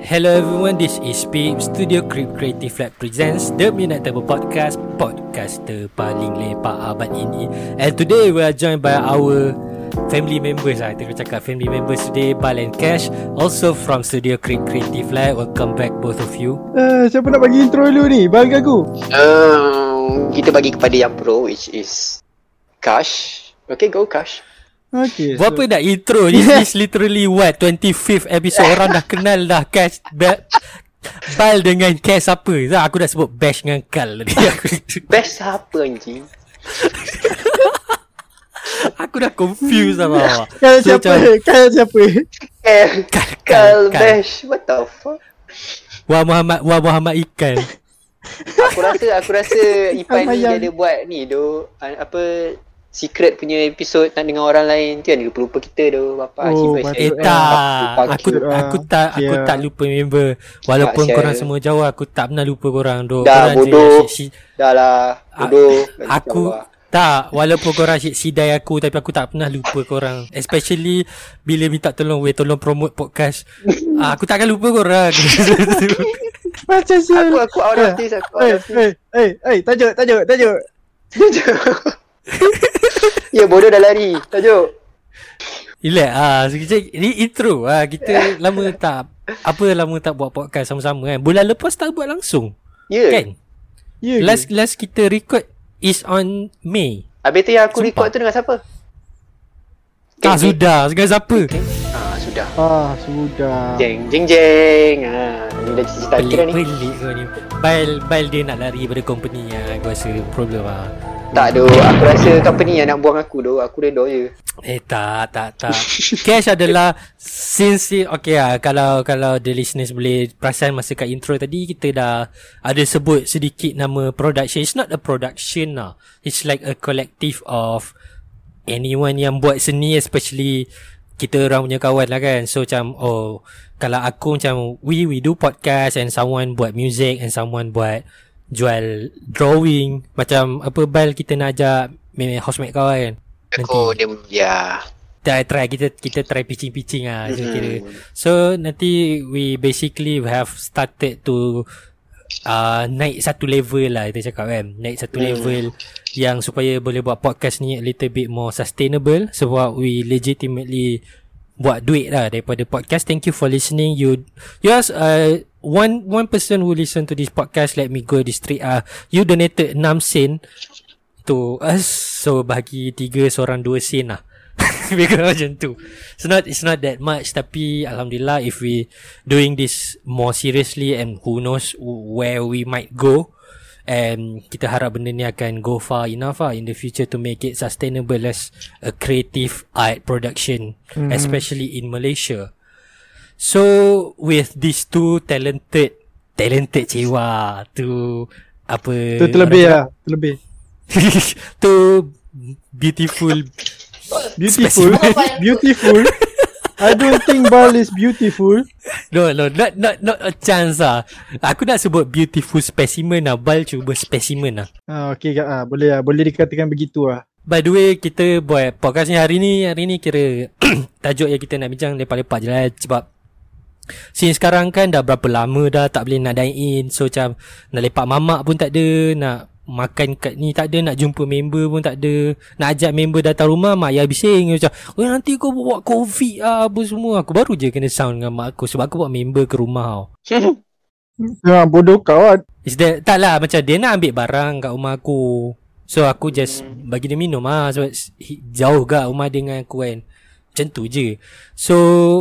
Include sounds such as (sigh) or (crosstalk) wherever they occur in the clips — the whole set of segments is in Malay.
Hello everyone, this is Pip Studio Creep Creative Lab presents The Midnight Table Podcast Podcaster paling lepak abad ini And today we are joined by our family members lah Kita cakap family members today Bal and Cash Also from Studio Creep Creative Lab Welcome back both of you Uh, siapa nak bagi intro dulu ni? Bagi aku. Um, kita bagi kepada yang pro which is Kash. Okay, go Kash. Okay. Buat apa nak intro (laughs) This is literally what 25th episode (laughs) Orang dah kenal dah Cash Ba- Bal dengan Cash apa Zah, Aku dah sebut Bash dengan Kal tadi Best siapa anjing? aku dah confused lah bawah Kal So, siapa? macam- Kal siapa? Kal, Kal, Kal, Kal Kal. Bash. What the fuck? Wah Muhammad Wah Muhammad Ikan Aku rasa aku rasa Ipan ni dia ada buat ni do apa secret punya episod nak dengan orang lain tu kan lupa-lupa kita do bapa Oh, Cik. Eh tak Aku kita. aku tak Aku Ya. tak lupa member Walaupun Tak, korang semua jauh Aku tak pernah lupa korang Duk, Dah, korang bodoh. si- Dah lah bodoh. Aku tak Walaupun korang asyik sidai aku Tapi aku tak pernah lupa korang Especially Bila minta tolong Weh tolong promote podcast ah, Aku takkan lupa korang (laughs) Macam sial. aku aku out of this aku out Eh, of this. eh, eh, eh, tajuk, tajuk, tajuk. (laughs) ya bodoh dah lari. Tajuk. Relax ah, sekejap Ni intro ah, Kita (laughs) lama tak Apa lama tak buat podcast sama-sama kan Bulan lepas tak buat langsung Ya. Kan Ya ke? Last last kita record Is on May Habis tu yang aku Sumpah. record tu dengan siapa? Ah Geng, sudah Sekarang siapa geng. Ah sudah. Ah, sudah. Jeng jeng jeng. Ha, ni dah cerita kira ni. Pelik-pelik kau ni Bail, bail dia nak lari daripada company lah Aku rasa problem lah Tak do, aku rasa company yang nak buang aku do. Aku redha je. Eh tak tak tak (laughs) Cash adalah Since Okay lah Kalau kalau the listeners boleh Perasan masa kat intro tadi Kita dah Ada sebut sedikit nama production It's not a production lah It's like a collective of Anyone yang buat seni Especially Kita orang punya kawan lah kan So macam Oh Kalau aku macam We we do podcast And someone buat music And someone buat Jual Drawing Macam Apa Bal kita nak ajak Housemate kau kan Aku dia ya. try try kita kita try pitching-pitching ah so Mhm. kira. So nanti we basically we have started to uh, naik satu level lah kita cakap kan. Naik satu Hmm. level yang supaya boleh buat podcast ni a little bit more sustainable sebab we legitimately buat duit lah daripada podcast. Thank you for listening. You you ask uh, one one person who listen to this podcast let me go this street ah uh, you donated 6 sen to us so bagi tiga seorang dua sen lah (laughs) Bigger macam tu It's not It's not that much Tapi Alhamdulillah If we Doing this More seriously And who knows Where we might go And Kita harap benda ni akan Go far enough lah In the future To make it sustainable As a creative Art production mm. Especially in Malaysia So With these two Talented Talented cewa Tu Apa Tu terlebih lah, terlebih. (laughs) tu beautiful Beautiful. Beautiful. I don't think Bal is beautiful. no no not not not a chance lah aku nak sebut beautiful specimen lah bal cuba specimen lah Ah, okay, ah, boleh lah. Boleh dikatakan begitu lah. by the way kita buat podcast ni hari ni. Hari ni kira (clears throat) tajuk yang kita nak bincang lepak-lepak je lah sebab Since sekarang kan dah berapa lama dah tak boleh nak dine in. So macam nak lepak mamak pun tak ada Nak makan kat ni tak ada Nak jumpa member pun tak ada Nak ajak member datang rumah Mak ayah bising. Macam Oh nanti kau buat covid lah Apa semua. Aku baru je kena sound dengan mak aku Sebab aku buat member ke rumah tau. (laughs) Ya, bodoh kau lah. Is that, tak lah macam dia nak ambil barang kat rumah aku. So aku just bagi dia minum lah Sebab jauh kat rumah dia dengan aku kan Macam tu je. So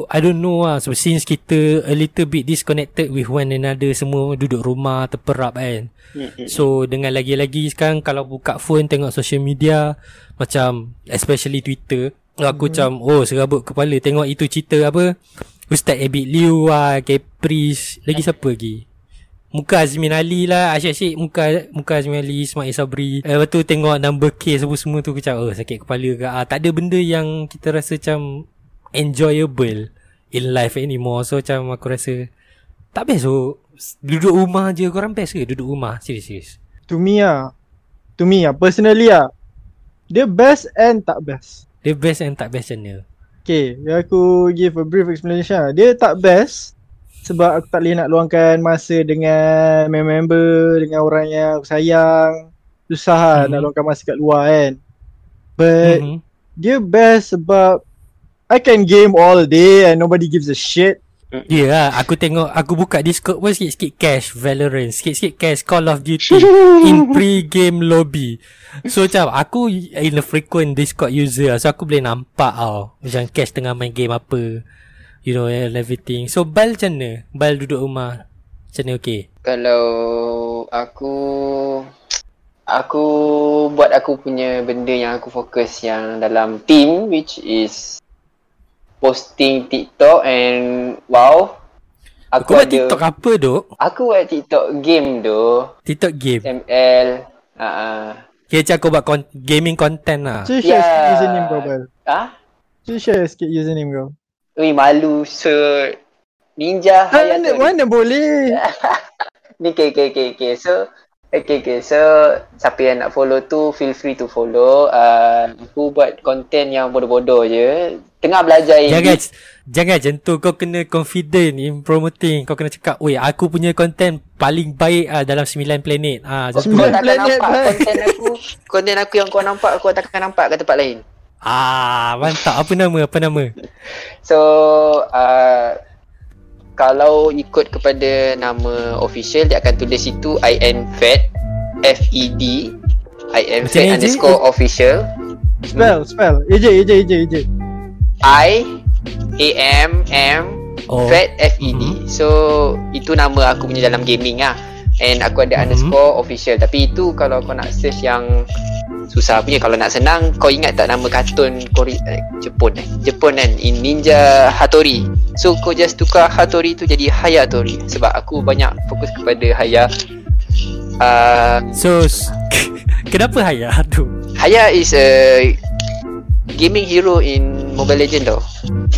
I don't know lah So since kita a little bit disconnected with one another Semua duduk rumah terperap kan. So dengan lagi-lagi sekarang Kalau buka phone tengok social media Macam especially Twitter Aku macam oh serabut kepala. Tengok itu cerita apa? Ustaz Abid Liu lah Caprice. Lagi siapa lagi Muka Azmin Ali lah Asyik-asyik Muka Muka Azmin Ali Ismail Sabri eh, Lepas tu tengok number case Apa semua tu macam oh sakit kepala ke ah, Tak ada benda yang Kita rasa macam Enjoyable In life anymore So macam aku rasa Tak best so Duduk rumah je Korang best ke duduk rumah Serius-serius To me lah. To me lah. Personally lah. Dia best and tak best. Dia best and tak best macam mana Okay, aku give a brief explanation lah. Dia tak best sebab aku tak boleh nak luangkan masa dengan member dengan orang yang aku sayang. Susah lah Mhm. nak luangkan masa kat luar kan. But Mhm. dia best sebab I can game all day and nobody gives a shit. Ya yeah, aku tengok Aku buka Discord pun sikit-sikit cash Valorant Sikit-sikit cash Call of Duty (laughs) In pre-game lobby So macam Aku in a frequent Discord user lah. So aku boleh nampak tau Macam cash tengah main game apa You know and everything So Bal macam mana? Bal duduk rumah Macam mana okay? Kalau aku aku buat aku punya benda yang aku fokus yang dalam team which is posting TikTok and wow Aku buat TikTok apa duk? Aku buat TikTok game tu TikTok game ML ah uh, Kira macam kau buat con- gaming content lah share Yeah. username kau Bal. Cuba share sikit username kau. Ui malu so Ninja Mana, mana boleh? (laughs) Ni okay, okay, okay, okay. So, okay, okay. So, siapa yang nak follow tu, feel free to follow. Uh, aku buat konten yang bodoh-bodoh je. Tengah belajar Jangan edit. Jangan macam tu Kau kena confident In promoting Kau kena cakap Weh aku punya content Paling baik ah dalam 9 planet ah. Kau Sembilan takkan planet, nampak konten aku. Konten aku yang kau nampak, kau takkan nampak kat tempat lain. Ah, mantap. Apa nama? Apa nama? So, uh, kalau ikut kepada nama official, dia akan tulis situ INFED, F-E-D, Macam INFED ni je? underscore official. Spell, spell. AJ, AJ, AJ, AJ. I A M M Oh. Fed F E D. Mhm. So itu nama aku punya dalam gaming lah. And aku ada Mhm. underscore official. Tapi itu kalau kau nak search yang susah punya kalau nak senang kau ingat tak nama kartun Korea eh, Jepun eh? Jepun kan? In Ninja Hattori. So kau just tukar Hattori tu jadi Hayatori sebab aku banyak fokus kepada Haya. Uh, So (laughs) Kenapa Haya tu? Haya is a gaming hero in Mobile Legend tau.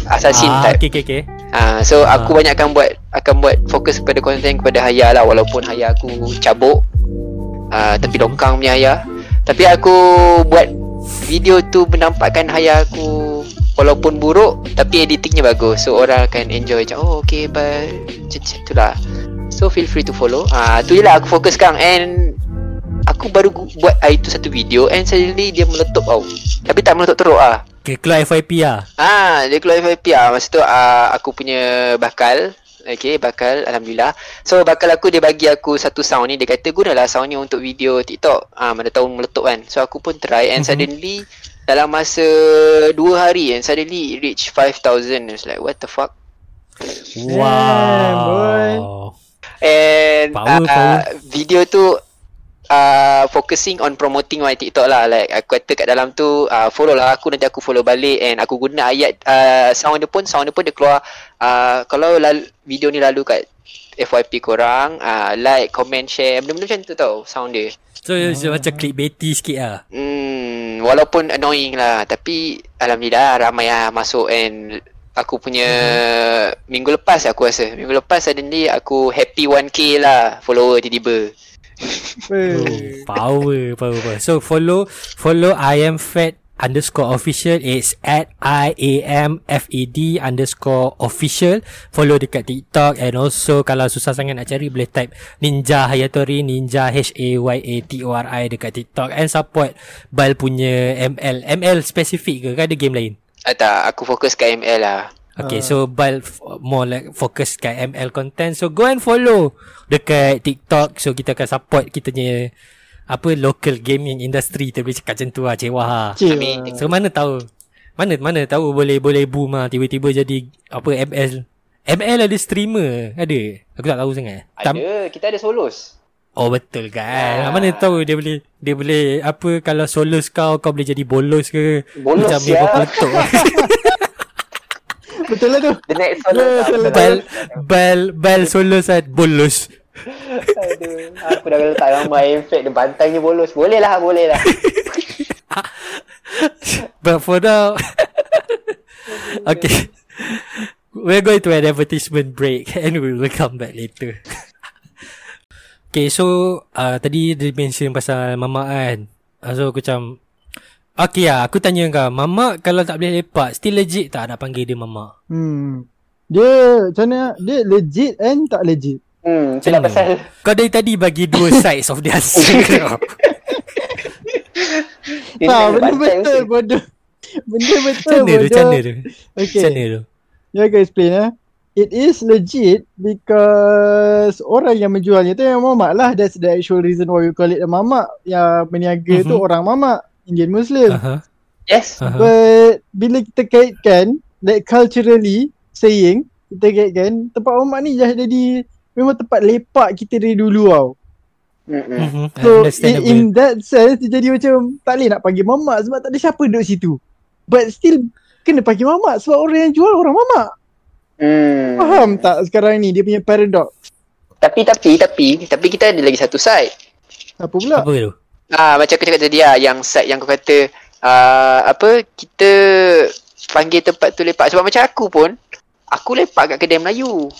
Assassin ah, type. Okay okay okay Ah, so Ah. aku banyak akan buat akan buat fokus kepada konten kepada Haya lah walaupun Haya aku cabuk. Ah, tapi longkang punya Haya. Tapi aku buat video tu menampakkan Haya aku walaupun buruk tapi editingnya bagus. So orang akan enjoy macam oh okay bye. Macam tu lah. So feel free to follow. Ah tu je lah aku fokus sekarang and aku baru buat hari tu satu video and suddenly dia meletup tau. Tapi tak meletup teruk ah. Okay keluar FYP lah. Ah, dia keluar FYP ah. Masa tu ah, aku punya bakal. Okay, bakal Alhamdulillah. So, bakal aku dia bagi aku satu sound ni. Dia kata gunalah sound ni untuk video TikTok. Ah, Mana tahu meletup kan. So, aku pun try And Mhm. suddenly Dalam masa Dua hari And suddenly it reach 5,000 It's like what the fuck? Wow. And Power, uh, power. Video tu uh, Focusing on promoting my TikTok lah. Like aku kata kat dalam tu uh, Follow lah aku Nanti aku follow balik And aku guna ayat uh, Sound dia pun Sound dia pun dia keluar. Uh, Kalau lal- video ni lalu kat FYP korang uh, Like, comment, share Benda-benda macam tu tau Sound dia. So oh. macam clickbaity sikit lah? Hmm, walaupun annoying lah Tapi Alhamdulillah ramai lah masuk And Aku punya Minggu lepas aku rasa. Minggu lepas suddenly Aku happy 1k lah Follower tiba-tiba oh, Power Power power. So follow Follow I am fat underscore official. It's at I A M F E D underscore official. Follow dekat TikTok And also Kalau susah sangat nak cari Boleh type Ninja Hayatori Ninja H-A-Y-A-T-O-R-I Dekat TikTok And support Bal punya ML ML spesifik ke? Ke ada game lain? ah, Tak, aku fokus kat ML lah Okay, so Bal f- more like focus kat ML content. So go and follow dekat TikTok. So kita akan support kita punya apa local gaming industry. Kita boleh cakap macam tu lah, cewa lah. Cik. Amin. So mana tahu? Mana mana tahu boleh boleh boom lah tiba-tiba jadi apa ML. ML ada streamer, ada. Aku tak tahu sangat. Tam- Ada, kita ada solos Oh betul kan. Ah. Mana tahu dia boleh dia boleh apa kalau solos kau kau boleh jadi bolos ke? Bolos, Macam ya. (laughs) Betul lah tu. The next solos Betul, lah. bal bal bal solos at bolos. Aduh, aku dah letak gambar efek dia. Bantangnya bolos Boleh lah, boleh lah. (laughs) But for now (laughs) Okay. We're going to an advertisement break (laughs) And we will come back later. Okay so uh, Tadi dia mention pasal Mama kan. Uh, So aku macam Okay lah Aku tanya kau Mama kalau tak boleh lepak Still legit tak nak panggil dia Mama Hmm. Dia macam mana Dia legit and tak legit Hmm, Macam mana? pasal Kau dari tadi bagi dua (laughs) sides of the answer kau. Tak yang benda betul bodoh Benda betul Macam mana tu? bodoh Macam mana tu? Okay Macam mana tu? Ya aku explain eh It is legit because orang yang menjualnya tu yang mamak lah. That's the actual reason why we call it a mamak. Yang berniaga tu Mhm. orang mamak. Indian Muslim. Aha. Yes. Aha. But bila kita kaitkan like culturally saying kita kaitkan tempat mamak ni dah jadi memang tempat lepak kita dari dulu tau. Mm-mm. Mhm. So in, in that sense jadi macam tak boleh nak panggil mamak sebab tak ada siapa duduk situ. But still kena panggil mamak sebab orang yang jual orang mamak. Hmm. Faham tak sekarang ni dia punya paradox? Tapi tapi tapi tapi kita ada lagi satu side. Apa pula? Apa tu? Ah macam aku cakap tadi ah yang side yang kau kata ah apa kita panggil tempat tu lepak sebab macam aku pun aku lepak kat kedai Melayu.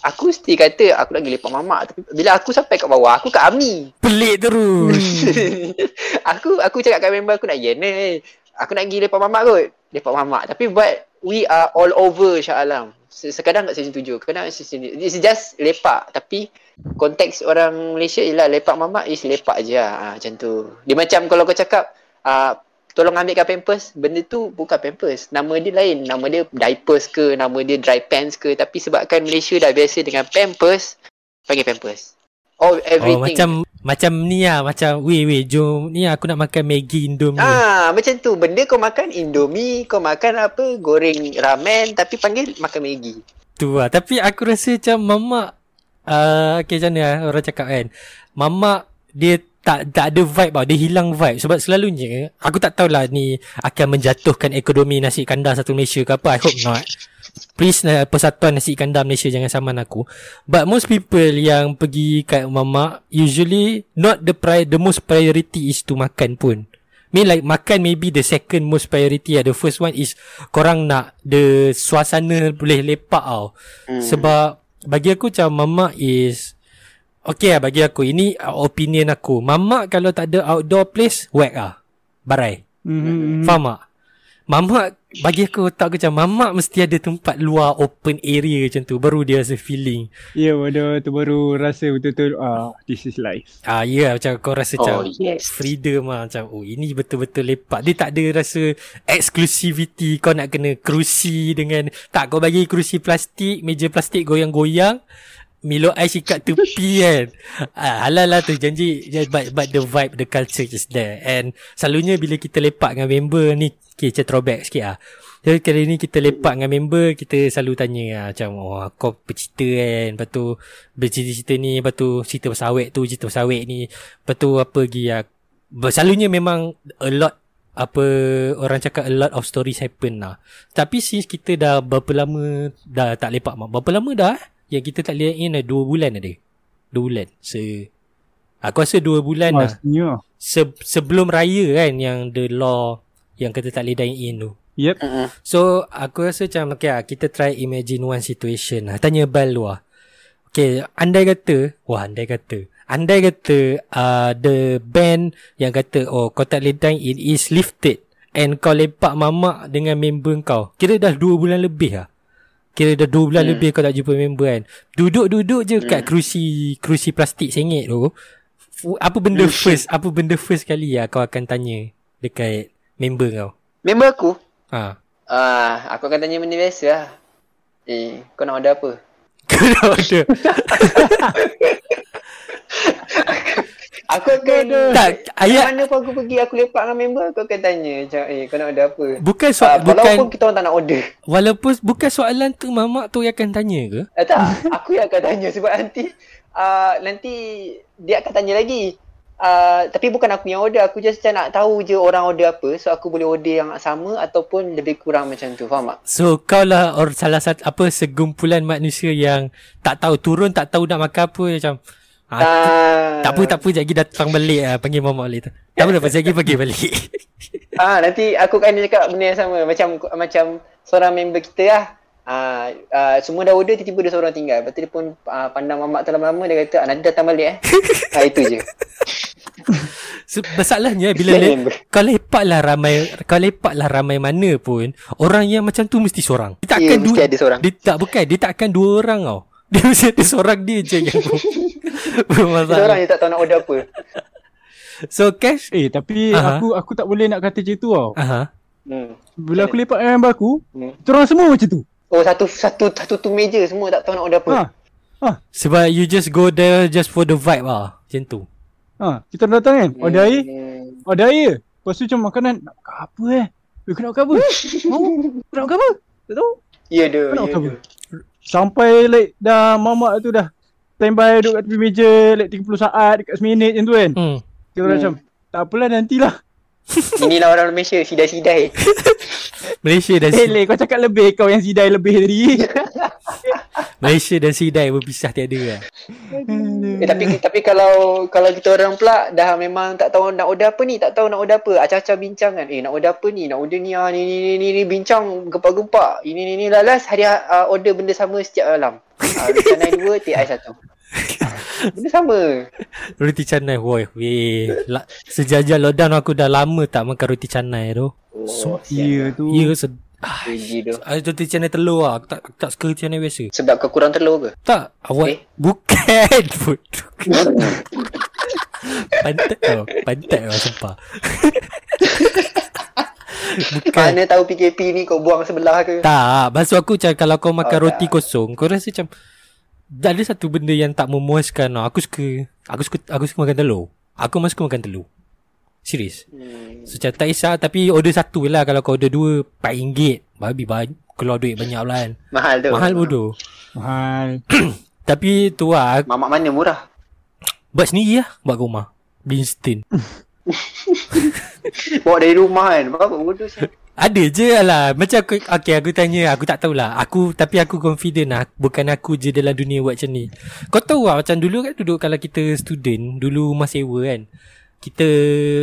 Aku mesti kata aku nak pergi lepak mamak tapi bila aku sampai kat bawah aku kat Ami. Pelik terus. (laughs) aku aku cakap kat member aku nak ya ni. Aku nak pergi lepak mamak kot. Lepak mamak. Tapi but we are all over Shah Alam. Se- Sekadang kat season 7. Kadang season It's just lepak. Tapi konteks orang Malaysia ialah lepak mamak is lepak je lah. Ha, macam tu. Dia macam kalau kau cakap uh, tolong ambilkan pampers. Benda tu bukan pampers. Nama dia lain. Nama dia diapers ke. Nama dia dry pants ke. Tapi sebabkan Malaysia dah biasa dengan pampers. Panggil pampers. Oh, Oh everything. macam macam ni lah Macam weh weh jom Ni aku nak makan Maggi Indomie Ah, macam tu. Benda kau makan Indomie, kau makan apa, goreng ramen tapi panggil makan Maggi. Tu lah Tapi aku rasa macam Mamak uh, Okay macam mana lah orang cakap kan? Mamak Dia tak tak ada vibe tau. Dia hilang vibe. Sebab selalunya Aku tak tahulah ni Akan menjatuhkan ekonomi nasi kandar satu Malaysia ke apa. I hope not. Please uh, Persatuan Nasi Kandar Malaysia Jangan saman aku. But most people yang pergi kat mamak Usually Not the pri the most priority is to makan pun. Mean like makan maybe the second most priority. Lah. The first one is korang nak the suasana boleh lepak tau. Hmm. Sebab bagi aku macam mamak is Okay lah bagi aku Ini uh, opinion aku Mamak kalau tak ada outdoor place Whack lah Barai Mm-hmm. Faham tak? Mamak Bagi aku tak aku macam Mamak mesti ada tempat luar Open area macam tu Baru dia rasa feeling Ya bodoh tu baru rasa betul-betul ah this is life. Ah ya yeah, macam kau rasa macam Oh, yes. freedom lah macam oh ini betul-betul lepak. Dia tak ada rasa exclusivity kau nak kena kerusi dengan tak kau bagi kerusi plastik, meja plastik goyang-goyang. Milo ais ikat tepi (laughs) kan ah, Halal lah tu janji yeah, but, but the vibe The culture is there And Selalunya bila kita lepak dengan member ni Okay macam throwback sikit lah Jadi kali ni kita lepak dengan member Kita selalu tanya lah Macam oh kau bercerita kan Lepas tu Bercerita-cerita ni Lepas tu cerita pasal awet tu Cerita pasal awet ni Lepas tu apa lagi lah Selalunya memang A lot apa orang cakap a lot of stories happen lah. Tapi since kita dah berapa lama dah tak lepak mak. Berapa lama dah eh? Yang kita tak lihat in dah 2 bulan ada. 2 bulan. Se Aku rasa 2 bulan lah. Pastinya. Se- sebelum raya kan yang the law yang kita tak boleh dine in tu. Yep. So aku rasa macam okay lah, kita try imagine one situation lah. Tanya Bal lu lah. Okay, andai kata, wah andai kata. Andai kata uh, the ban yang kata oh kau tak boleh dine in is lifted and kau lepak mamak dengan member kau. Kira dah 2 bulan lebih lah. Kira dah 2 bulan Hmm. lebih kau tak jumpa member kan. Duduk-duduk je kat kerusi kerusi plastik sengit tu. Apa benda Hmm. first? Apa benda first kali lah kau akan tanya dekat member kau? Member aku, Ha. ah aku akan tanya benda biasa lah. Eh, kau nak order apa? (laughs) Kau nak order. (laughs) Aku akan Tak, Ayat mana pun aku pergi aku lepak dengan member aku akan tanya macam eh kau nak order apa? bukan Uh, soal bukan walaupun kita orang tak nak order. walaupun bukan soalan tu mamak tu yang akan tanya ke? Eh, tak, aku yang akan tanya sebab nanti uh, nanti dia akan tanya lagi. Uh, tapi bukan aku yang order, aku just macam nak tahu je orang order apa so aku boleh order yang sama ataupun lebih kurang macam tu, faham tak? So kau lah or salah satu apa segumpulan manusia yang tak tahu turun tak tahu nak makan apa macam Uh, tak apa tak apa sekejap lagi datang balik lah panggil mamak balik tu. Tak apa lepas lagi pergi balik. (laughs) Ah nanti aku akan cakap benda yang sama macam macam seorang member kita lah. Ah uh, semua dah order tiba-tiba dia seorang tinggal. Lepas tu dia pun uh, pandang mamak tu lama-lama dia kata ah, nanti datang balik eh. (laughs) ah itu je. (laughs) So, masalahnya bila le- kau lepak lah ramai kau lepak lah ramai mana pun orang yang macam tu mesti seorang. Dia tak akan mesti dua ada seorang. Dia tak bukan dia tak akan dua orang tau. (laughs) Dia mesti ada seorang dia je yang (laughs) bermasalah. yang tak tahu nak order apa. So cash Eh tapi Aha. aku aku tak boleh nak kata macam tu tau. Aha. Hmm. Bila aku lepak dengan member aku, Hmm. orang semua macam tu. Oh satu satu satu tu meja semua tak tahu nak order apa. Ha. Sebab you just go there just for the vibe lah. Macam tu. Ha, kita datang kan, order air, Hmm. order air. Lepas tu macam makanan nak makan apa eh? Eh, kau nak makan apa? Mau? Kau nak makan apa? Tak tahu. Ya dia, Kau nak ya makan apa? dia. Sampai like dah mamak tu dah standby duduk kat tepi meja like 30 saat dekat seminit macam tu kan. Hmm. Kita Hmm. macam tak apalah nantilah. (laughs) Inilah orang Malaysia sidai-sidai. (laughs) Malaysia dan Eh leh kau cakap lebih kau yang sidai lebih tadi. (laughs) Malaysia dan Sidai berpisah tiada lah. Eh, tapi tapi kalau kalau kita orang pula dah memang tak tahu nak order apa ni, tak tahu nak order apa. Acah-acah bincang kan. Eh nak order apa ni? Nak order ni ah ni ni ni, ni, ni bincang gempak-gempak. Ini ni ni lalas hari uh, order benda sama setiap malam. Ah uh, canai dua, teh ais satu. benda sama. Roti canai woi. Weh. La, sejajah lockdown aku dah lama tak makan roti canai tu. Oh, Ya tu. Ya sed ah, Rugi tu. ah, roti canai telur lah. Aku tak, aku tak suka canai biasa. Sebab kau kurang telur ke? Tak. Awak Eh? bukan (laughs) pun. Pantat tau. Pantat tau sumpah. (laughs) bukan. Mana tahu PKP ni kau buang sebelah ke? Tak, maksud aku macam kalau kau makan Oh, roti kosong, kau rasa macam tak ada satu benda yang tak memuaskan. Aku suka aku suka aku suka makan telur. Aku masih suka makan telur. Serius. Hmm. So macam tak kisah tapi order satu lah kalau kau order dua RM4. Babi banyak keluar duit banyak pula kan. Mahal tu. Mahal bodoh. Mahal. (clears throat) Tapi tu lah Mamak mana murah? buat sendiri lah buat kat rumah. Beli instant. (laughs) Bawa dari rumah kan. Berapa bodoh? Ada je lah Macam aku Okay aku tanya Aku tak tahulah Aku Tapi aku confident lah Bukan aku je dalam dunia buat macam ni Kau tahu lah Macam dulu kan duduk Kalau kita student Dulu rumah sewa kan Kita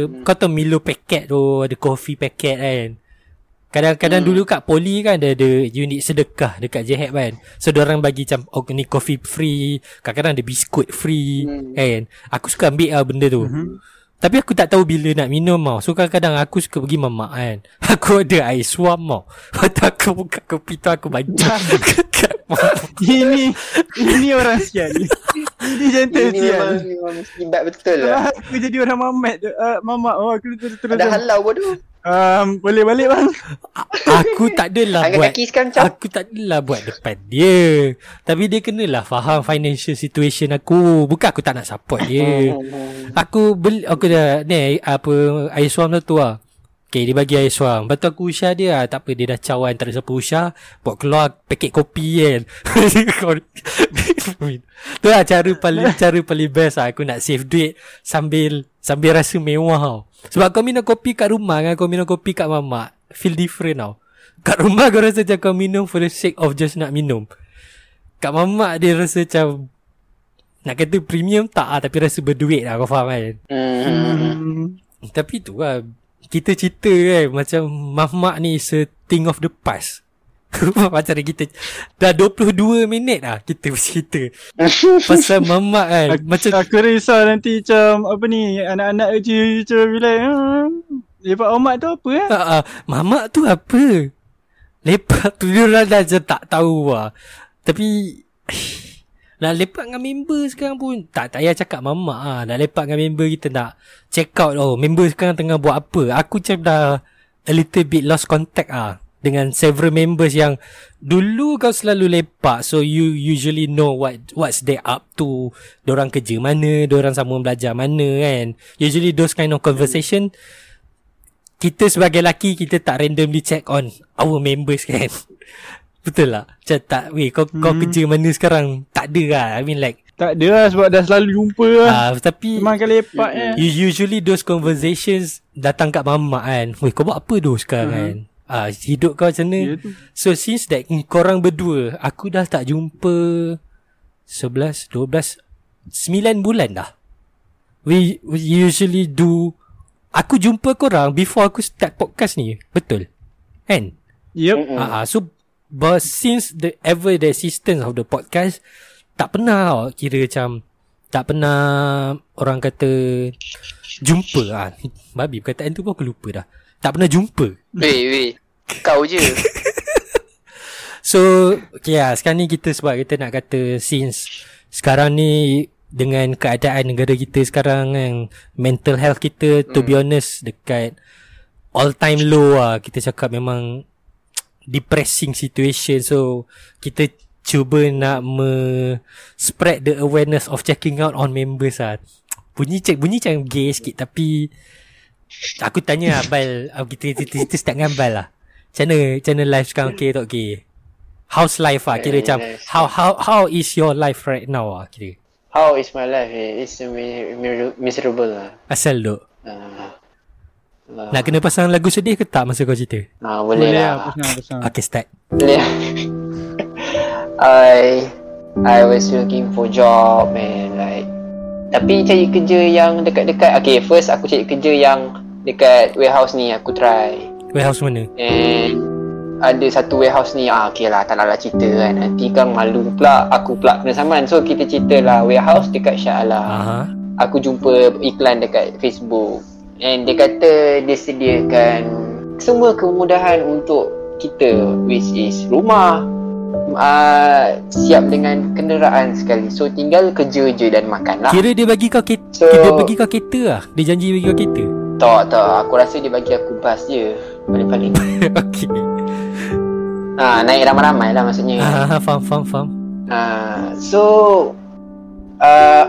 hmm. Kau tahu Milo paket tu Ada coffee paket kan Kadang-kadang hmm. dulu kat poli kan Ada, ada unit sedekah Dekat JHEP kan So orang bagi macam Oh ni coffee free Kadang-kadang ada biskut free Hmm. Kan Aku suka ambil lah benda tu Mhm. Tapi aku tak tahu bila nak minum tau. So kadang-kadang aku suka pergi mamak kan. (laughs) Aku ada air suam tau. Lepas tu aku buka kopi tu aku baca. mamak. (laughs) Ini ini orang sial ni. Ini jantan Ini memang, sial. memang musibah betul lah. aku jadi orang mamat tu, uh, mamak oh aku terus terus. Ada halau bodoh. Um, boleh balik bang. aku tak adalah buat. kaki sekarang cap. Aku tak adalah buat depan dia. Tapi dia kenalah faham financial situation aku. Bukan aku tak nak support dia. (laughs) Aku beli aku dah ni apa air suam tu tu lah. Okay dia bagi air suam Lepas tu aku usah dia lah Tak apa dia dah cawan Tak ada siapa usah Buat keluar paket kopi kan (laughs) Tu lah cara paling (laughs) Cara paling best lah Aku nak save duit Sambil Sambil rasa mewah tau Sebab kau minum kopi kat rumah kan Kau minum kopi kat mamak Feel different tau. Kat rumah kau rasa macam kau minum For the sake of just nak minum. Kat mamak dia rasa macam Nak kata premium tak lah Tapi rasa berduit lah Kau faham kan? Hmm. Tapi tu lah Kita cerita kan Macam Mamak ni is a thing of the past (laughs) Macam kita Dah 22 minit lah Kita bercerita. (laughs) Pasal mamak kan. Aku, Macam aku risau nanti macam apa ni anak-anak je macam bila hmm, lepak omat tu apa eh? ah, ah, Mamak tu apa? Lepak tu Dia orang dah macam tak tahu lah. Tapi (sighs) Nak lepak dengan member sekarang pun Tak tak payah cakap mamak lah Nak lepak dengan member kita nak Check out. Oh Member sekarang tengah buat apa? Aku macam dah A little bit lost contact ah Dengan several members yang Dulu kau selalu lepak So you usually know what What's they up to Diorang kerja mana Diorang sama belajar mana kan Usually those kind of conversation kita sebagai lelaki kita tak randomly check on our members kan. (laughs) Betul lah. Macam tak, weh kau, hmm. kau kerja mana sekarang? Tak ada lah. I mean like, Tak ada lah sebab dah selalu jumpa lah. uh, tapi Memang akan lepak eh. usually those conversations datang kat mamak kan. Weh kau buat apa tu sekarang Hmm. kan? Ah, hidup kau macam mana? Ya tu. So since that korang berdua, aku dah tak jumpa 11, 12, 9 bulan dah. We, we usually do Aku jumpa korang before aku start podcast ni. Betul? Kan? Yep. Mm-mm. Ah, uh, so but since the ever the existence of the podcast tak pernah tau kira macam Tak pernah orang kata jumpa ah. Babi perkataan tu pun aku lupa dah. Tak pernah jumpa. Weh weh. Kau je. (laughs) So okay lah Sekarang ni kita sebab kita nak kata Since Sekarang ni Dengan keadaan negara kita sekarang kan Mental health kita To be honest Dekat All time low lah. Kita cakap memang Depressing situation. So Kita Cuba nak me Spread the awareness Of checking out on members lah. Bunyi cek Bunyi macam gay sikit Tapi Aku tanya Abal Kita kita, kita start dengan Abal lah Macam mana Macam mana life sekarang Okay tak okay How's life ah kira Very macam how how how is your life right now ah kira. How is my life eh? It's mi- mi- miserable lah Asal duk. uh, Nak kena pasang lagu sedih ke tak masa kau cerita? uh, Boleh, Boleh lah lah pasang pasang. Okay start. Boleh (laughs) I I was looking for job and like Tapi cari kerja yang dekat-dekat Okay first aku cari kerja yang Dekat warehouse ni aku try. Warehouse mana? And ada satu warehouse ni ah okay lah tak nak lah cerita kan. Nanti kan malu pula aku pula kena saman. So kita cerita lah warehouse dekat Shah Alam. Aha. aku jumpa iklan dekat Facebook. And dia kata dia sediakan semua kemudahan untuk kita which is rumah uh, siap dengan kenderaan sekali so tinggal kerja je dan makan lah Kira dia bagi kau kereta, So- dia bagi kau kereta lah. Dia janji bagi kau kereta. tak tak aku rasa dia bagi aku bas je paling-paling (laughs) okay. ha, naik ramai-ramai lah maksudnya Ah, faham faham faham. Uh, so uh,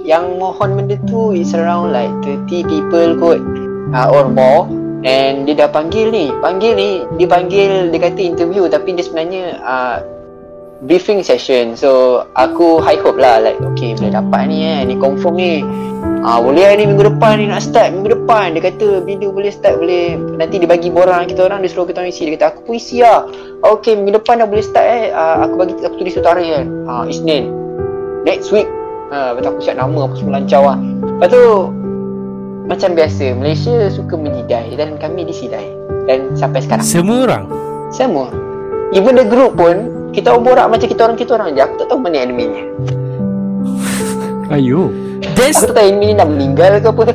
yang mohon benda tu is around like 30 people kot uh, or more and dia dah panggil ni panggil ni dia panggil dia kata interview tapi dia sebenarnya uh, briefing session. So aku high hope lah like okay boleh dapat ni eh. Ni confirm ni. Ah boleh lah ni minggu depan ni nak start minggu depan. Dia kata bila boleh start boleh nanti dia bagi borang kita orang dia suruh kita orang isi. Dia kata aku pun isi lah. Okay minggu depan dah boleh start eh. Uh, aku bagi aku tulis utara kan ah Isnin. Next week. Ah betul aku siap nama apa semua lancar lah. Lepas tu macam biasa Malaysia suka menjidai dan kami disidai dan sampai sekarang Semua orang. semua even the group pun kita orang borak macam kita orang kita orang je aku tak tahu mana adminnya (laughs) Ayo. That's aku tak tahu admin ni dah meninggal ke apa (laughs)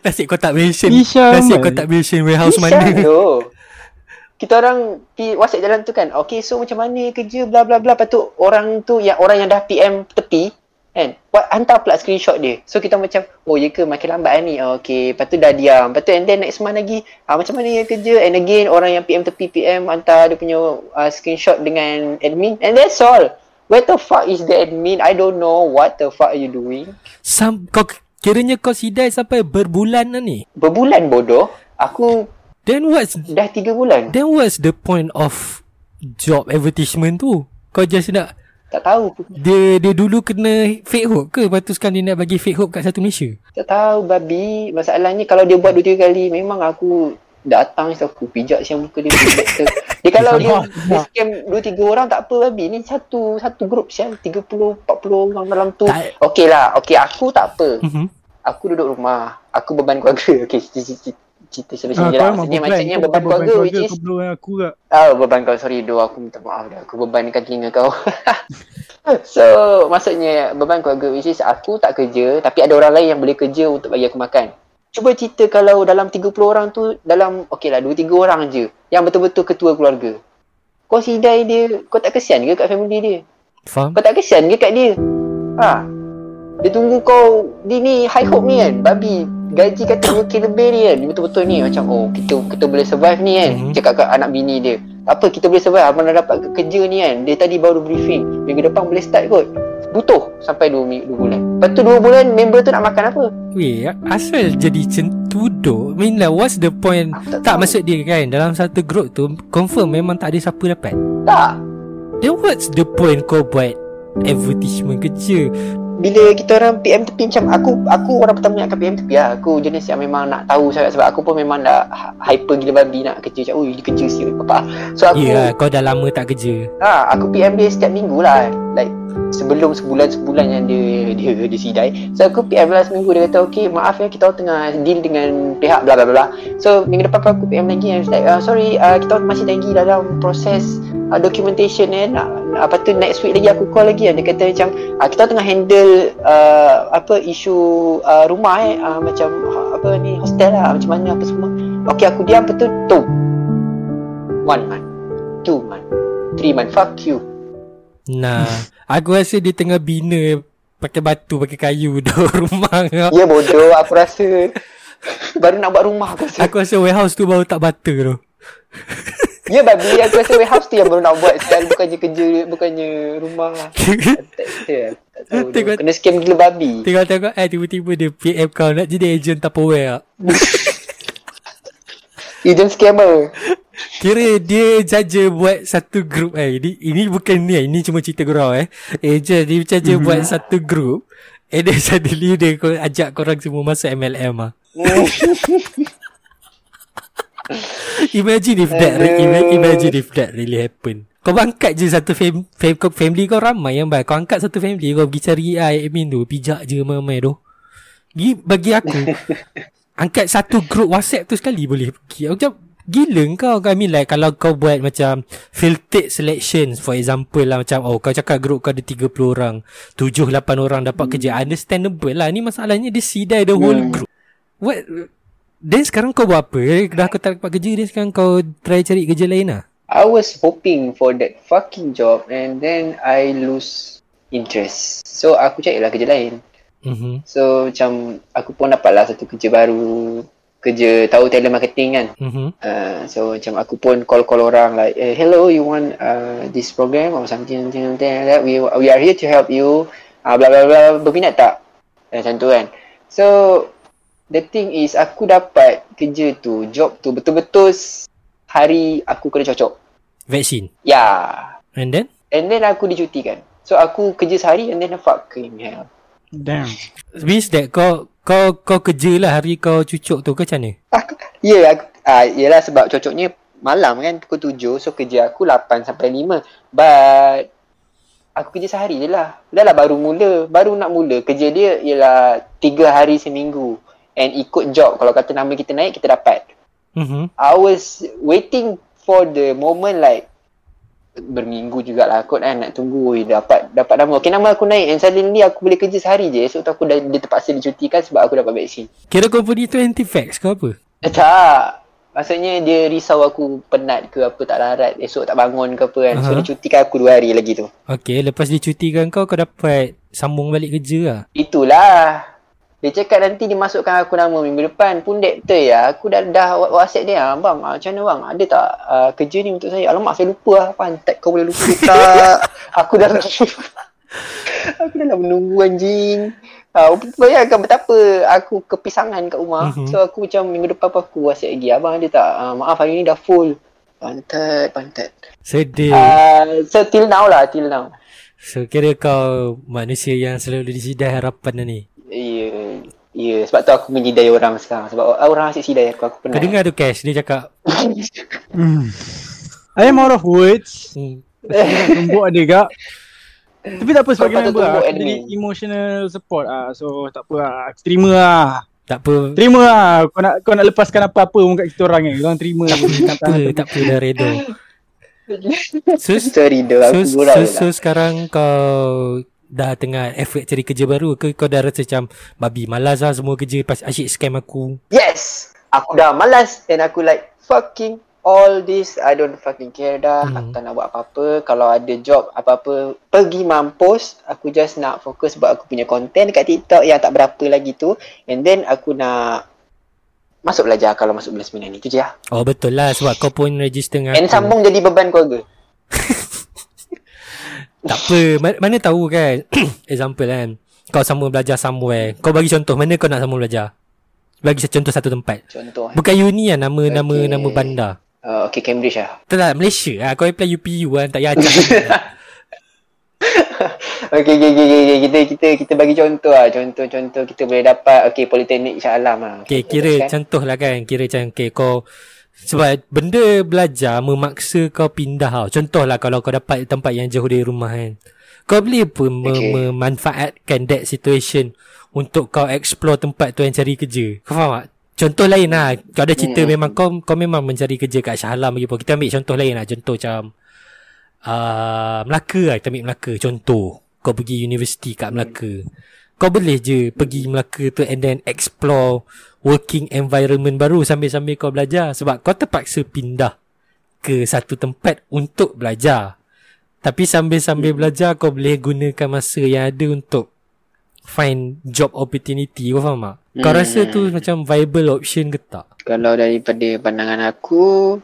nasib kau tak mention. Isha Nasib kau tak mention warehouse Kisah mana. tu. (laughs) Kita orang pi WhatsApp jalan tu kan. Okay, so macam mana kerja bla bla bla. Lepas tu orang tu yang orang yang dah PM tepi kan. Buat hantar pula screenshot dia. So kita macam oh ya ke makin lambat ni. Oh, okay, lepas tu dah diam. Lepas tu and then next month lagi. Ah macam mana ya kerja and again orang yang PM tepi PM hantar dia punya uh, screenshot dengan admin and that's all. Where the fuck is the admin? I don't know what the fuck are you doing. Sam, kau kiranya kau sidai sampai berbulan lah ni. Berbulan bodoh. Aku Then what's dah tiga bulan. then what's the point of job advertisement tu? Kau just nak Tak tahu. dia dia dulu kena fake hook ke? Lepas tu sekarang dia nak bagi fake hook kat satu Malaysia. Tak tahu babi Masalahnya kalau dia buat 2-3 kali Memang aku datang so aku pijak siang muka dia pijak. Dia (laughs) kalau dia, dia scam 2-3 orang tak apa babi Ni satu satu grup siang 30-40 orang dalam tu Okey lah Okay aku tak apa Mhm. Aku duduk rumah Aku beban keluarga (laughs) Okay cerita, Ah, je kau lah memang Maksudnya beban. beban keluarga which is Kau dengan aku tak? Oh beban kau sorry do aku minta maaf dah aku bebankan telinga kau. (laughs) so maksudnya beban keluarga which is aku tak kerja tapi ada orang lain yang boleh kerja untuk bagi aku makan. Cuba cerita kalau dalam 30 orang tu dalam okey lah 2 3 orang je yang betul-betul ketua keluarga. Kau sidai dia, kau tak kesian ke kat family dia? Faham? Kau tak kesian ke kat dia? Ha. Dia tunggu kau Dia ni high hope ni kan Babi Gaji kata 2k lebih ni kan betul-betul ni Macam oh kita kita boleh survive ni kan Mhm. Cakap kat anak bini dia Tak apa kita boleh survive Abang dah dapat ke- kerja ni kan Dia tadi baru briefing Minggu depan boleh start kot Butuh Sampai 2, mi- 2 bulan Lepas tu 2 bulan Member tu nak makan apa Weh, asal jadi centuduk? I mean like, what's the point? Aku Tak tahu. maksud dia kan, dalam satu group tu, confirm memang tak ada siapa dapat. Tak Then what's the point kau buat advertisement kerja? Bila kita orang PM tepi macam aku aku orang pertama yang akan PM tepi lah. Aku jenis yang memang nak tahu sangat sebab aku pun memang dah hy- hyper gila babi nak kerja macam ui dia kerja siap apa. So aku Ya, yeah, kau dah lama tak kerja. Ha, aku PM dia setiap minggu lah. Like sebelum sebulan-sebulan yang dia dia dia sidai. So aku PM lah seminggu dia kata okay maaf ya kita tengah deal dengan pihak bla bla bla. So minggu depan aku PM lagi and like uh, sorry uh, kita masih lagi dalam proses uh, documentation eh. Nak, apa tu next week lagi aku call lagi dia kata macam uh, kita tengah handle uh, apa isu uh, rumah eh. Uh, macam uh, apa ni hostel lah macam mana apa semua. Okey aku diam betul? Tu one month. Two month. Three month. Fuck you. Nah, aku rasa dia tengah bina pakai batu, pakai kayu (laughs) dah rumah. Kau. ya bodoh aku rasa. Baru nak buat rumah aku rasa. Aku rasa warehouse tu baru tak bata tu. Ya babi aku rasa warehouse tu yang baru nak buat sekali bukannya kerja bukannya rumah tak, tak, tak tahu tu. Tengok- kena scam gila babi Tengok-tengok eh tiba-tiba dia PM kau nak jadi agent Tupperware. tak? (laughs) agent scammer Kira dia jaja buat satu group eh. Ini, ini bukan ni eh. Ini cuma cerita gurau eh. Agent dia jaja buat satu group. And then (laughs) suddenly dia ajak korang semua masuk MLM ah. (laughs) (laughs) Imagine if that re- ima- imagine if that really happen. Kau angkat je satu fam- fam- kau- family kau ramai yang baik. Kau angkat satu family kau pergi cari AI admin tu, pijak je ramai tu. Gi- Bagi aku (laughs) angkat satu group WhatsApp tu sekali boleh pergi. Aku macam gila kau I mean like kalau kau buat macam filtered selections for example lah macam oh kau cakap group kau ada 30 orang 7 8 orang dapat kerja understandable lah ni masalahnya dia sidai the whole Hmm. group what then sekarang kau buat apa Eh, dah kau tak dapat kerja then sekarang kau try cari kerja lain lah I was hoping for that fucking job and then I lose interest. So aku carilah kerja lain. mhm So macam aku pun dapatlah satu kerja baru. Kerja tahu telemarketing kan. mhm Uh, so macam aku pun call-call orang like, eh, hello, you want uh, this program or something, something, something like that. We, we are here to help you. Uh, blah, blah, blah. Berminat tak? Eh, Macam tu kan. So, the thing is, aku dapat kerja tu, job tu, betul-betul hari aku kena cocok. vaksin Ya. Yeah. and then And then aku dicutikan. So, aku kerja sehari and then fucking hell. Damn. means that kau kau kau kerja lah hari kau cucuk tu ke macam mana Aku, ya, yeah, aku, ah, yelah sebab cocoknya malam kan pukul 7 so kerja aku 8 sampai 5 but aku kerja sehari je lah dah lah baru mula baru nak mula kerja dia ialah 3 hari seminggu and ikut job kalau kata nama kita naik kita dapat mhm I was waiting for the moment like berminggu jugalah kot kan nak tunggu oi, dapat dapat nama okay nama aku naik and suddenly aku boleh kerja sehari je esok tu aku dah dia terpaksa dicutikan sebab aku dapat vaksin kira company tu anti vax ke apa Eh, tak. Maksudnya dia risau aku penat ke apa tak larat esok tak bangun ke apa kan. So Aha. dia cutikan aku dua hari lagi tu. Okay, lepas dia cutikan kau, kau dapat sambung balik kerja lah. Itulah. Dia cakap nanti dia masukkan aku nama minggu depan. Pun dek betul ya. Aku dah dah WhatsApp dia. "Ah, Bang, ah, macam mana bang? Ada tak uh, kerja ni untuk saya? Alamak saya lupa lah. Pantat kau boleh lupa (laughs) tak? aku dah (laughs) Aku dah lah menunggu anjing. Uh, bayangkan betapa aku kepisangan kat rumah. Mhm. So aku macam minggu depan pun aku WhatsApp lagi. Abang ada tak? Uh, maaf hari ni dah full. Pantat, pantat. Sedih. Uh, so till now lah, till now. So, kira kau manusia yang selalu disidai harapan ni. Ya, ya. Sebab tu aku menyidai orang sekarang. Sebab orang asyik sidai aku. Aku Kau penat. dengar tu Cash, dia cakap, (laughs) Hmm. I am out of words. hmm, Tumbuk ada gak. Tapi tak apa sebagai Kau patut member lah. tumbuk Aku jadi emotional support ah. So tak apa lah. Aku terima lah. tak apa, Terima lah. Kau nak kau nak lepaskan apa-apa pun kat kita orang kan. Kau orang terima. tak apa, tak apa dah reda. So, so, Sorry so, so, je so lah. sekarang kau dah tengah effort cari kerja baru ke kau dah rasa macam babi malas lah semua kerja pas asyik scam aku. Yes! Aku dah malas and aku like fucking all this I don't fucking care dah. Hmm. Aku tak nak buat apa-apa. Kalau ada job apa-apa pergi mampus. Aku just nak fokus buat aku punya content dekat TikTok yang tak berapa lagi tu. And then aku nak masuk belajar kalau masuk bulan 9 ni. Itu je lah. Oh betul lah sebab kau pun register dengan And aku. sambung jadi beban keluarga. (laughs) Tak apa, mana, tahu kan (clears throat) Example kan Kau sambung belajar somewhere Kau bagi contoh Mana kau nak sambung belajar Bagi contoh satu tempat Contoh. Bukan uni lah Nama nama Okay. nama bandar Uh, okay, Cambridge lah. Tak tak Malaysia lah Kau apply UPU kan Tak payah ajak (laughs) Okay, okay, okay, okay. Kita, kita, kita bagi contoh lah. Contoh-contoh kita boleh dapat. Okay, Politeknik Shah Alam lah. Okay kira contoh lah kan Kira macam okay, kau sebab benda belajar memaksa kau pindah tau. Contoh lah kalau kau dapat tempat yang jauh dari rumah kan. Kau boleh pun Okay. memanfaatkan that situation untuk kau explore tempat tu yang cari kerja. Kau faham tak? Contoh lain lah. Kau ada cerita Hmm. memang kau kau memang mencari kerja kat Shah Alam bagi apa. Kita ambil contoh lain lah. Contoh macam uh, Melaka lah Kita ambil Melaka Contoh Kau pergi universiti kat Melaka Kau boleh je Pergi Melaka tu And then explore Working environment baru Sambil-sambil kau belajar Sebab kau terpaksa pindah Ke satu tempat Untuk belajar Tapi sambil-sambil belajar Kau boleh gunakan masa yang ada Untuk Find job opportunity Kau faham tak? Kau Hmm. rasa tu macam viable option ke tak? Kalau daripada pandangan aku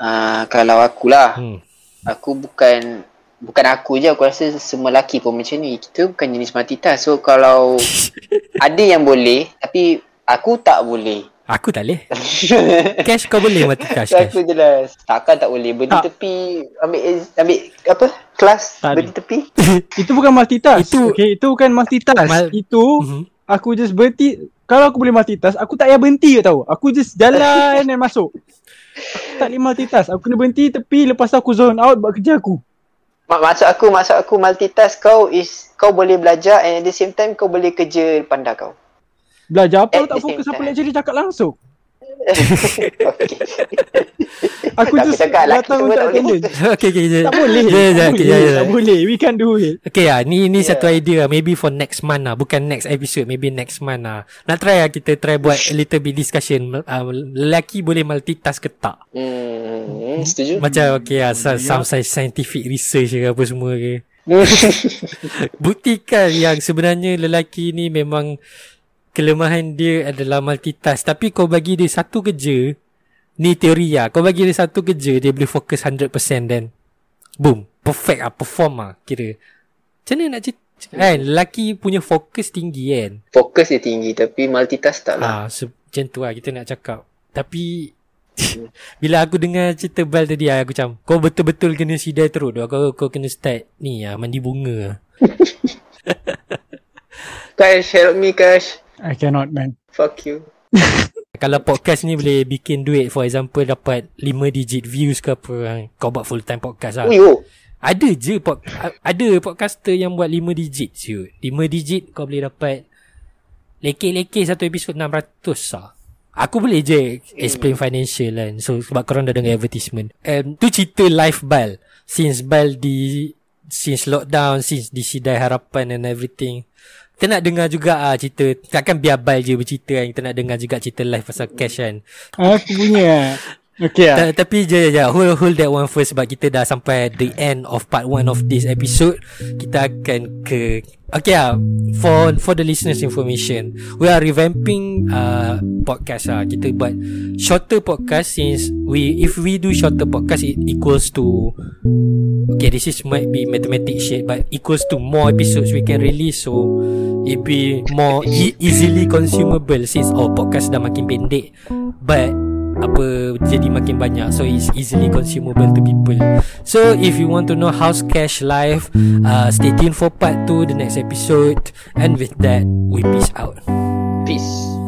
uh, Kalau akulah Hmm. Aku bukan Bukan aku je Aku rasa semua lelaki pun macam ni Kita bukan jenis multitask So kalau (laughs) Ada yang boleh Tapi Aku tak boleh Aku tak boleh. (laughs) Cash kau boleh multitask cash. Aku jelas Takkan tak boleh Berdiri Tak. tepi Ambil Ambil Apa Kelas Tak Berdiri tepi (laughs) Itu bukan multitask. Itu- okay, itu bukan multitask. Mal- itu Mhm. aku just berhenti. Kalau aku boleh multitask, aku tak payah berhenti ke tahu. Aku just jalan dan masuk. Aku tak boleh multitask. Aku kena berhenti tepi lepas tu aku zone out buat kerja aku. Mak maksud aku Maksud aku multitask kau is Kau boleh belajar And at the same time Kau boleh kerja Pandai kau. Belajar apa? At tak fokus apa lecturer cakap langsung. (laughs) (laughs) okay. Aku just cakap datang untuk tak boleh. attendance. okay, okay. Tak boleh. Ya, tak ya, okay, boleh. ya, ya. Tak boleh. We can't do it. Okay lah, ni ni Yeah. satu idea. Maybe for next month lah. Bukan next episode. Maybe next month lah. Nak try lah kita try buat a little bit discussion. Uh, lelaki boleh multitask ke tak? Hmm, setuju. Macam okay lah. Some, Ya. some scientific research ke apa semua ke. (laughs) Buktikan yang sebenarnya lelaki ni memang kelemahan dia adalah multitask. Tapi kau bagi dia satu kerja, ni teori lah. Kau bagi dia satu kerja, dia boleh fokus 100% dan boom, perfect lah, perform lah kira. Macam mana nak cerita? Kan, lelaki punya fokus tinggi kan. Fokus dia tinggi tapi multitask tak lah. Ah, se- macam tu lah kita nak cakap. Tapi (laughs) bila aku dengar cerita Bal tadi ah, aku macam kau betul-betul kena sidai teruk tu. Kau kau kena start ni ah mandi bunga. (laughs) Kash, help me Kash. I cannot man. Fuck you. (laughs) Kalau podcast ni boleh bikin duit For example dapat 5 digit views ke apa ah, Kau buat full time podcast lah Ui, oh. Ada je pod, Ada podcaster yang buat 5 digit je 5 digit kau boleh dapat Leke-leke satu episod 600 lah Aku boleh je explain financial kan So sebab korang dah dengar advertisement um, Tu cerita live Bal Since Bal di Since lockdown Since disidai harapan and everything Kita nak dengar juga ah cerita Takkan biar Bal je bercerita kan Kita nak dengar juga cerita live pasal cash kan Aku punya. Okay lah. Ta- tapi je je hold hold that one first sebab kita dah sampai the end of part 1 of this episode. Kita akan ke Okay lah For for the listeners information We are revamping uh, Podcast lah Kita buat Shorter podcast Since we If we do shorter podcast It equals to Okay this is might be mathematic shit But equals to more episodes We can release So It be more e- easily consumable Since our podcast dah makin pendek But apa jadi makin banyak. So it's easily consumable to people. So if you want to know how's cash live uh, stay tuned for part 2 the next episode. And with that we peace out. Peace.